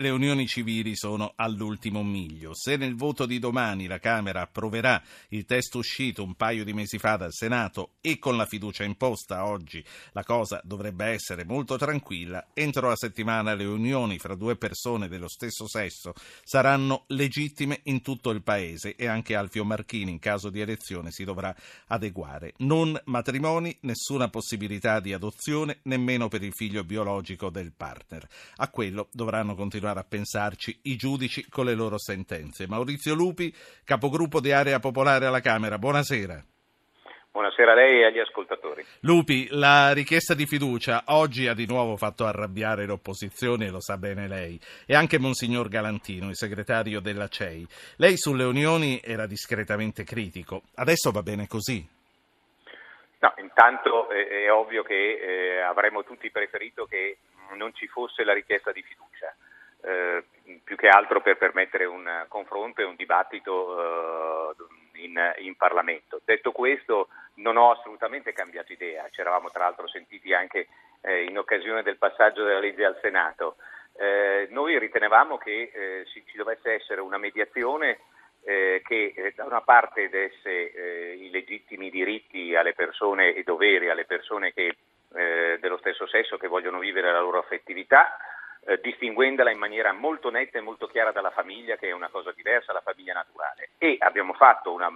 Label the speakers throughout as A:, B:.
A: Le unioni civili sono all'ultimo miglio. Se nel voto di domani la Camera approverà il testo uscito un paio di mesi fa dal Senato e con la fiducia imposta oggi la cosa dovrebbe essere molto tranquilla, entro la settimana le unioni fra due persone dello stesso sesso saranno legittime in tutto il Paese e anche Alfio Marchini in caso di elezione si dovrà adeguare. Non matrimoni, nessuna possibilità di adozione, nemmeno per il figlio biologico del partner. A quello dovranno continuare continuare a pensarci i giudici con le loro sentenze. Maurizio Lupi, capogruppo di Area Popolare alla Camera, buonasera.
B: Buonasera a lei e agli ascoltatori.
A: Lupi, la richiesta di fiducia oggi ha di nuovo fatto arrabbiare l'opposizione, lo sa bene lei, e anche Monsignor Galantino, il segretario della CEI. Lei sulle unioni era discretamente critico, adesso va bene così?
B: No, intanto è, è ovvio che eh, avremmo tutti preferito che non ci fosse la richiesta di fiducia eh, più che altro per permettere un confronto e un dibattito eh, in, in, Parlamento. Detto questo, non ho assolutamente cambiato idea, ci eravamo tra l'altro sentiti anche eh, in occasione del passaggio della legge al Senato. Eh, noi ritenevamo che eh, ci, dovesse essere una mediazione eh, che da una parte desse i legittimi diritti alle persone e doveri alle persone che, dello stesso sesso che vogliono vivere la loro affettività, eh, distinguendola in maniera molto netta e molto chiara dalla famiglia, che è una cosa diversa, la famiglia naturale. E abbiamo fatto una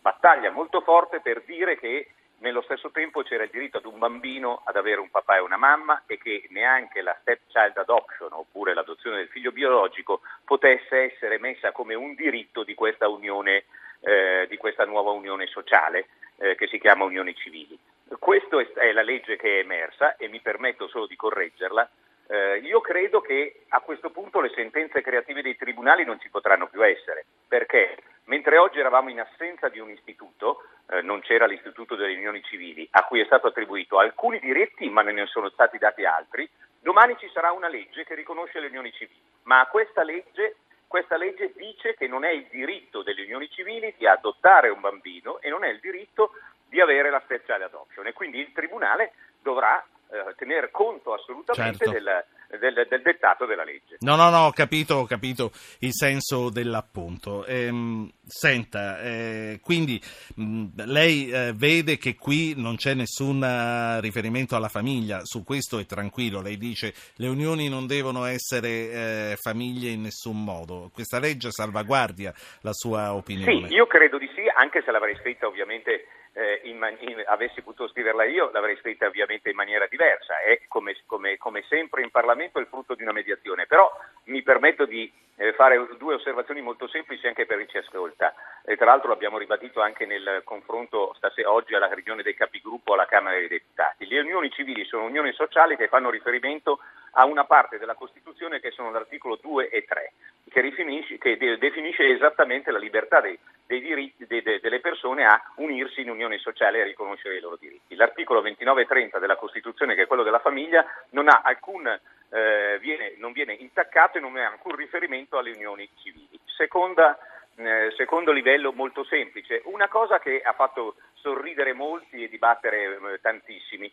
B: battaglia molto forte per dire che nello stesso tempo c'era il diritto ad un bambino ad avere un papà e una mamma e che neanche la stepchild adoption oppure l'adozione del figlio biologico potesse essere messa come un diritto di questa unione, eh, di questa nuova unione sociale eh, che si chiama unioni civili. Questa è la legge che è emersa e mi permetto solo di correggerla eh, io credo che a questo punto le sentenze creative dei tribunali non ci potranno più essere, perché mentre oggi eravamo in assenza di un istituto, eh, non c'era l'istituto delle unioni civili, a cui è stato attribuito alcuni diritti, ma ne sono stati dati altri, domani ci sarà una legge che riconosce le unioni civili, ma questa legge, questa legge dice che non è il diritto delle unioni civili di adottare un bambino e non è il diritto di avere la speciale adoption. E quindi il Tribunale dovrà eh, tener conto assolutamente certo. del, del, del, dettato della legge.
A: No, no, no, ho capito, ho capito il senso dell'appunto. Ehm, senta, eh, quindi mh, lei eh, vede che qui non c'è nessun eh, riferimento alla famiglia, su questo è tranquillo, lei dice le unioni non devono essere eh, famiglie in nessun modo. Questa legge salvaguardia la sua opinione?
B: Sì, io credo di sì, anche se l'avrei scritta ovviamente eh, in, in, avessi potuto scriverla io l'avrei scritta ovviamente in maniera diversa, è come, come, come, sempre in Parlamento il frutto di una mediazione, però mi permetto di eh, fare due osservazioni molto semplici anche per chi ci ascolta, e tra l'altro l'abbiamo ribadito anche nel confronto stasera, oggi alla riunione dei capigruppo alla Camera dei Deputati. Le unioni civili sono unioni sociali che fanno riferimento a una parte della Costituzione che sono l'articolo 2 e 3, che, che de- definisce esattamente la libertà dei, dei diritti de- de- delle persone a unirsi in unione sociale e a riconoscere i loro diritti. L'articolo 29 e 30 della Costituzione, che è quello della famiglia, non, alcun, eh, viene, non viene intaccato e non ha alcun riferimento alle unioni civili. Seconda eh, secondo livello molto semplice, una cosa che ha fatto sorridere molti e dibattere eh, tantissimi.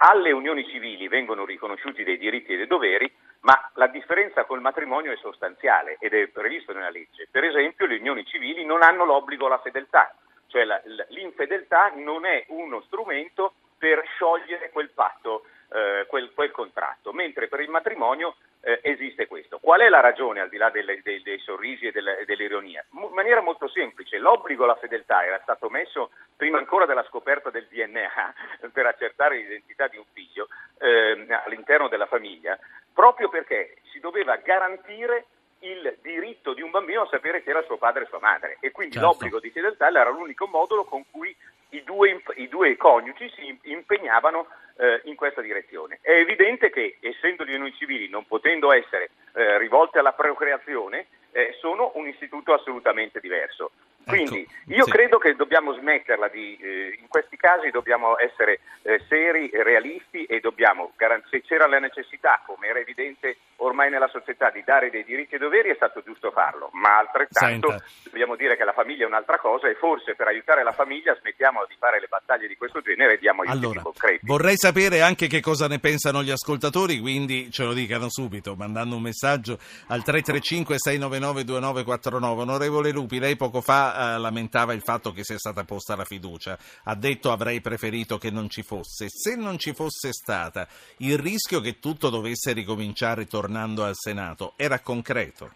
B: Alle unioni civili vengono riconosciuti dei diritti e dei doveri, ma la differenza col matrimonio è sostanziale ed è previsto nella legge. Per esempio le unioni civili non hanno l'obbligo alla fedeltà, cioè la, l'infedeltà non è uno strumento per sciogliere quel patto, eh, quel, quel contratto, mentre per il matrimonio eh, esiste questo. Qual è la ragione, al di là delle, dei, dei, sorrisi e delle, dell'ironia? In maniera molto semplice, l'obbligo alla fedeltà era stato messo prima ancora della scoperta del DNA per accertare l'identità di un figlio eh, all'interno della famiglia, proprio perché si doveva garantire il diritto di un bambino a sapere chi era suo padre e sua madre e quindi certo. l'obbligo di fedeltà era l'unico modulo con cui i due, i due coniugi si impegnavano eh, in questa direzione. È evidente che, essendo le unioni civili non potendo essere eh, rivolte alla procreazione, eh, sono un istituto assolutamente diverso. Ecco, Quindi ecco, io sì. credo che dobbiamo smetterla di, eh, in questi casi dobbiamo essere eh, seri, realisti e dobbiamo, se c'era la necessità, come era evidente ormai nella società di dare dei diritti e doveri è stato giusto farlo, ma altrettanto
A: Senta.
B: dobbiamo dire che la famiglia è un'altra cosa e forse per aiutare la famiglia smettiamo di fare le battaglie di questo genere e diamo aiuti
A: Allora,
B: concreti.
A: vorrei sapere anche che cosa ne pensano gli ascoltatori, quindi ce lo dicano subito, mandando un messaggio al 335-699-2949. Onorevole Lupi, lei poco fa eh, lamentava il fatto che sia stata posta la fiducia, ha detto avrei preferito che non ci fosse. Se non ci fosse stata, il rischio che tutto dovesse ricominciare tornando al Senato era concreto?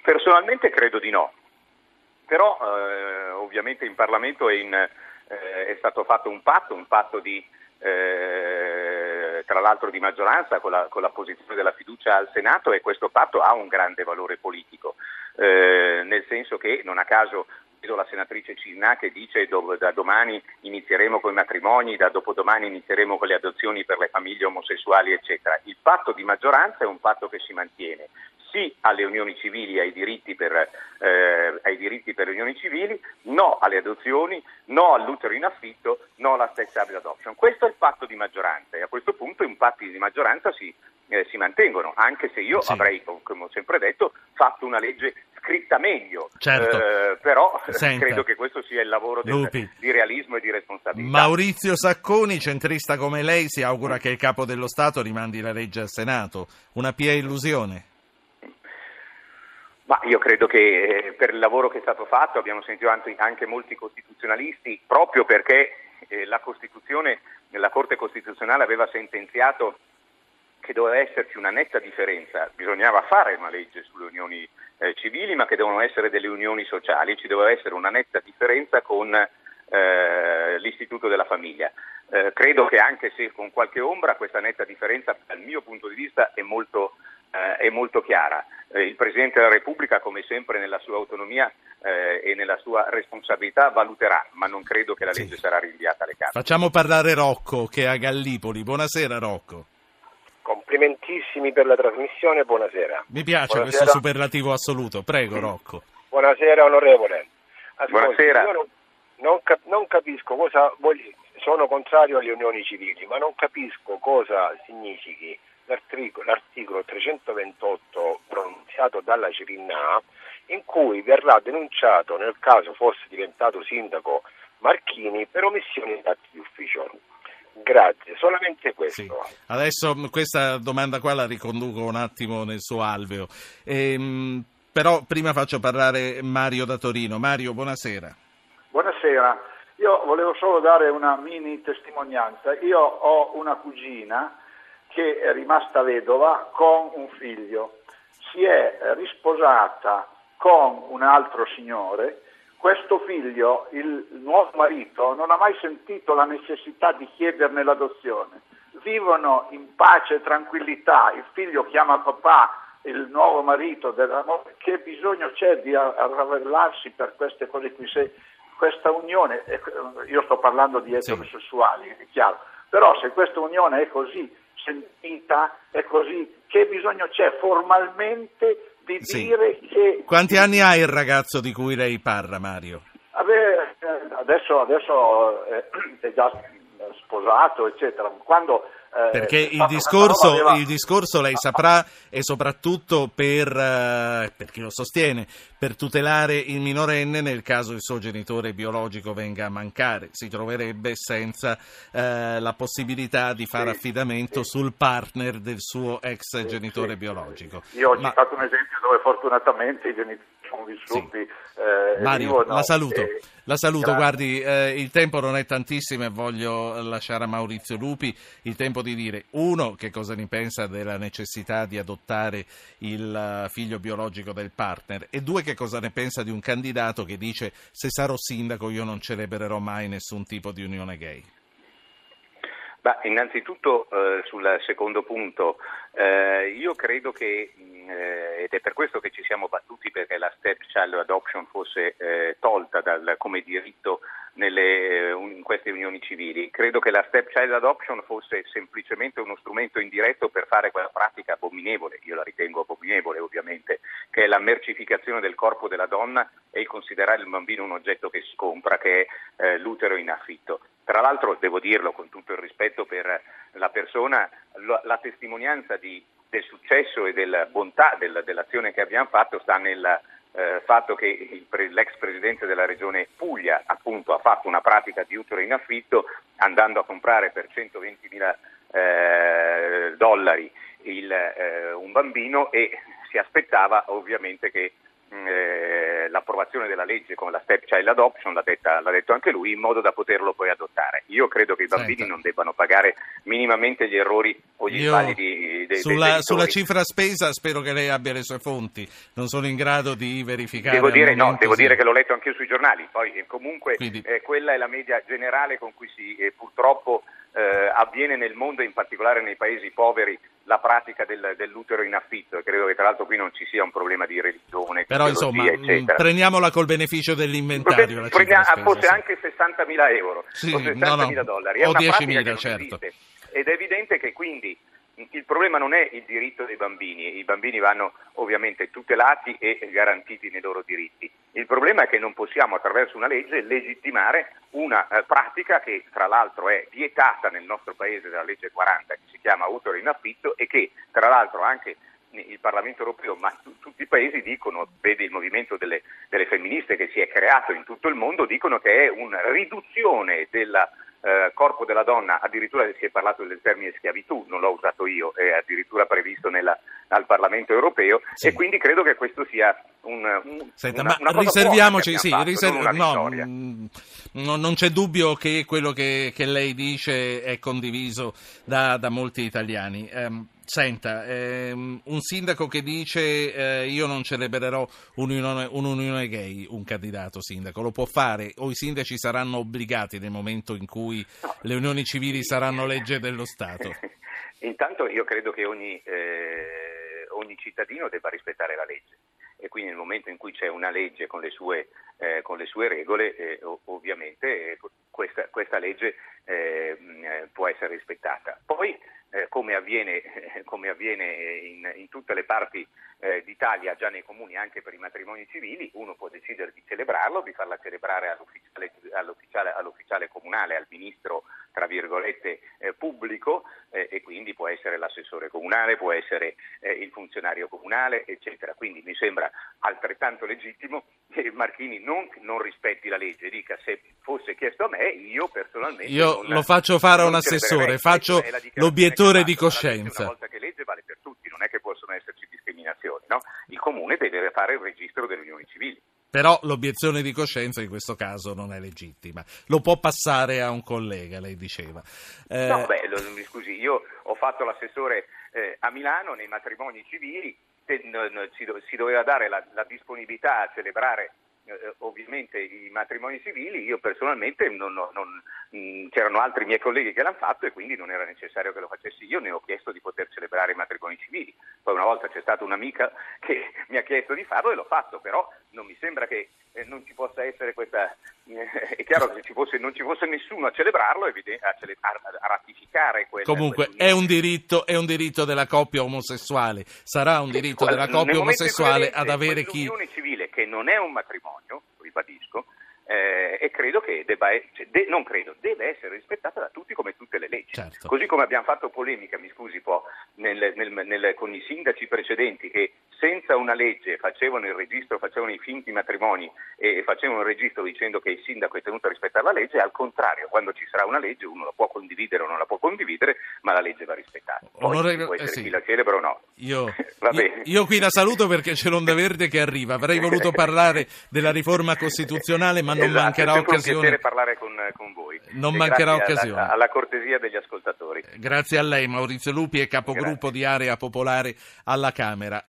B: Personalmente credo di no, però eh, ovviamente in Parlamento è, in, eh, è, stato fatto un patto, un patto di, eh, tra l'altro di maggioranza con la, con la, posizione della fiducia al Senato e questo patto ha un grande valore politico, eh, nel senso che non a caso vedo la senatrice Cisnà che dice dove, da domani inizieremo con i matrimoni, da dopodomani inizieremo con le adozioni per le famiglie omosessuali, eccetera. Il patto di maggioranza è un patto che si mantiene sì alle unioni civili, ai diritti per, eh, ai diritti per le unioni civili, no alle adozioni, no all'utero in affitto, no alla child adoption. Questo è il patto di maggioranza e a questo punto i patti di maggioranza si, eh, si mantengono, anche se io sì. avrei, come ho sempre detto, fatto una legge scritta meglio,
A: certo.
B: eh, però Senta. credo che questo sia il lavoro del, di realismo e di responsabilità.
A: Maurizio Sacconi, centrista come lei, si augura che il Capo dello Stato rimandi la legge al Senato. Una pia illusione?
B: Ma io credo che eh, per il lavoro che è stato fatto abbiamo sentito anche molti costituzionalisti, proprio perché eh, la Costituzione, la Corte Costituzionale aveva sentenziato che doveva esserci una netta differenza, bisognava fare una legge sulle unioni eh, civili, ma che devono essere delle unioni sociali, ci doveva essere una netta differenza con eh, l'istituto della famiglia. Eh, credo che anche se con qualche ombra questa netta differenza dal mio punto di vista è molto eh, è molto chiara. Eh, il Presidente della Repubblica, come sempre nella sua autonomia eh, e nella sua responsabilità, valuterà, ma non credo che la legge sì. sarà rinviata alle Camere.
A: Facciamo parlare Rocco, che è a Gallipoli. Buonasera Rocco.
C: Complimentissimi per la trasmissione, buonasera.
A: Mi piace
C: buonasera.
A: questo superlativo assoluto. Prego Rocco.
C: Buonasera onorevole.
B: Ascolti, buonasera.
C: Non, non, cap- non capisco cosa voglio sono contrario alle unioni civili, ma non capisco cosa significhi l'articolo 328 pronunziato dalla Cirinna in cui verrà denunciato nel caso fosse diventato sindaco Marchini per omissione di atti di ufficio. Grazie, solamente questo.
A: Sì. Adesso questa domanda qua la riconduco un attimo nel suo alveo. Ehm, però prima faccio parlare Mario da Torino. Mario, buonasera.
D: Buonasera. Io volevo solo dare una mini testimonianza. Io ho una cugina che è rimasta vedova con un figlio, si è risposata con un altro signore, questo figlio, il nuovo marito, non ha mai sentito la necessità di chiederne l'adozione, vivono in pace e tranquillità, il figlio chiama papà, il nuovo marito dell'amore, che bisogno c'è di arravellarsi per queste cose qui? Se questa unione, io sto parlando di eterosessuali, è chiaro, però se questa unione è così sentita, è così, che bisogno c'è formalmente di sì. dire che...
A: Quanti anni ha il ragazzo di cui lei parla, Mario?
D: Vabbè, adesso, adesso eh, è già sposato, eccetera. Quando
A: eh, Perché il discorso, aveva... il discorso, lei saprà, è soprattutto per, uh, per, chi lo sostiene, per tutelare il minorenne nel caso il suo genitore biologico venga a mancare. Si troverebbe senza uh, la possibilità di fare sì, affidamento sì. sul partner del suo ex sì, genitore biologico.
D: Io ho Ma... citato un esempio dove fortunatamente i genitori sono vissuti.
A: Eh, Mario, vivono, la saluto. Eh, la saluto, grazie. guardi, eh, il tempo non è tantissimo e voglio lasciare a Maurizio Lupi il tempo di dire, uno, che cosa ne pensa della necessità di adottare il figlio biologico del partner e due, che cosa ne pensa di un candidato che dice se sarò sindaco io non celebrerò mai nessun tipo di unione gay.
B: Bah, innanzitutto eh, sul secondo punto, eh, io credo che, eh, ed è per questo che ci siamo battuti perché la stepchild adoption fosse eh, tolta dal, come diritto nelle, in queste unioni civili, credo che la stepchild adoption fosse semplicemente uno strumento indiretto per fare quella pratica abominevole, io la ritengo abominevole ovviamente, che è la mercificazione del corpo della donna e il considerare il bambino un oggetto che si compra, che è eh, l'utero in affitto. Tra l'altro, devo dirlo con tutto il rispetto per la persona, la testimonianza di del successo e della bontà del, dell'azione che abbiamo fatto sta nel eh, fatto che il, l'ex presidente della regione Puglia appunto ha fatto una pratica di utero in affitto andando a comprare per 120 mila eh, dollari il, eh, un bambino e si aspettava ovviamente che eh, l'approvazione della legge con la step child adoption, l'ha, detta, l'ha, detto anche lui, in modo da poterlo poi adottare. Io credo che i bambini Senta. non debbano pagare minimamente gli errori o gli sbagli di, dei,
A: sulla, sulla cifra spesa spero che lei abbia le sue fonti, non sono in grado di verificare.
B: Devo, dire, no, devo dire, che l'ho letto anche io sui giornali, poi eh, comunque Quindi... eh, quella è la media generale con cui si eh, purtroppo eh, avviene nel mondo e in particolare nei paesi poveri la pratica del, dell'utero in affitto e credo che tra l'altro qui non ci sia un problema di religione.
A: Però insomma, eccetera. prendiamola col beneficio dell'inventario.
B: Prendiamo, fosse anche 60.000 euro sì, o 60.000 no, no. dollari.
A: O 10.000 certo.
B: Ed è evidente che quindi il problema non è il diritto dei bambini, i bambini vanno ovviamente tutelati e garantiti nei loro diritti. Il problema è che non possiamo attraverso una legge legittimare una eh, pratica che tra l'altro è vietata nel nostro paese dalla legge 40 che si chiama utero in affitto e che tra l'altro anche il Parlamento europeo, ma tutti i paesi dicono, vedi il movimento delle, delle femministe che si è creato in tutto il mondo, dicono che è una riduzione della eh, corpo della donna, addirittura si è parlato del termine schiavitù, non l'ho usato io, è addirittura previsto nella, al Parlamento europeo sì. e quindi credo che questo sia un, un,
A: Senta, una, una riserviamoci, sì, fatto, riserv- no, mm, no, non c'è dubbio che quello che, che lei dice è condiviso da, da molti italiani. Um, Senta, ehm, un sindaco che dice eh, io non celebrerò un'unione, un'unione, gay, un candidato sindaco, lo può fare o i sindaci saranno obbligati nel momento in cui no. le unioni civili saranno legge dello Stato?
B: Intanto io credo che ogni, eh, ogni cittadino debba rispettare la legge e quindi nel momento in cui c'è una legge con le sue, eh, con le sue regole, eh, ovviamente eh, questa, questa legge eh, può essere rispettata. Poi eh, come avviene, come avviene in, in, tutte le parti eh, d'Italia, già nei comuni anche per i matrimoni civili, uno può decidere di celebrarlo, di farla celebrare all'ufficiale, all'ufficiale, all'ufficiale comunale, al ministro tra virgolette eh, pubblico eh, e quindi può essere l'assessore comunale, può essere eh, il funzionario comunale, eccetera. Quindi mi sembra altrettanto legittimo che Marchini non, non rispetti la legge, dica se fosse chiesto a me, io personalmente...
A: Io non, lo faccio fare a un assessore, faccio l'obiettore di coscienza.
B: Una volta che legge vale per tutti, non è che possono esserci discriminazioni, no? Il comune deve fare il registro delle unioni civili.
A: Però l'obiezione di coscienza in questo caso non è legittima. Lo può passare a un collega, lei diceva.
B: Eh... No, beh, lo, mi scusi, io ho fatto l'assessore eh, a Milano nei matrimoni civili, eh, no, no, si, si, doveva dare la, la disponibilità a celebrare eh, ovviamente i matrimoni civili, io personalmente non, non, non, mm, c'erano altri miei colleghi che l'hanno fatto e quindi non era necessario che lo facessi io, ne ho chiesto di poter celebrare i matrimoni civili. Poi una volta c'è stata un'amica che mi ha chiesto di farlo e l'ho fatto, però non mi sembra che eh, non ci possa essere questa... Eh, è chiaro che ci fosse, non ci fosse nessuno a celebrarlo, a, cele, a, ratificare quel...
A: Comunque è un, diritto, è un, diritto, della coppia omosessuale, sarà un diritto della coppia omosessuale ad avere chi...
B: civile che non è un matrimonio, ribadisco, eh, e credo che debba, cioè, de, non credo, deve essere rispettata da tutti come tutte le leggi. Certo. Così come abbiamo fatto polemica, mi scusi un po', nel, nel, nel, con i sindaci precedenti che senza una legge facevano il registro, facevano i finti matrimoni e facevano il registro dicendo che il sindaco è tenuto a rispettare la legge, al contrario, quando ci sarà una legge uno la può condividere o non la può condividere, ma la legge va rispettata. Poi Onorevole, può essere eh sì. chi la celebra o no.
A: Io, io, io, qui la saluto perché c'è l'onda verde che arriva, avrei voluto parlare della riforma costituzionale, ma non esatto, mancherà occasione.
B: È un parlare con, con voi.
A: Non e mancherà occasione.
B: Alla, alla, cortesia degli ascoltatori.
A: Grazie a lei, Maurizio Lupi è capogruppo grazie. di Area Popolare alla Camera.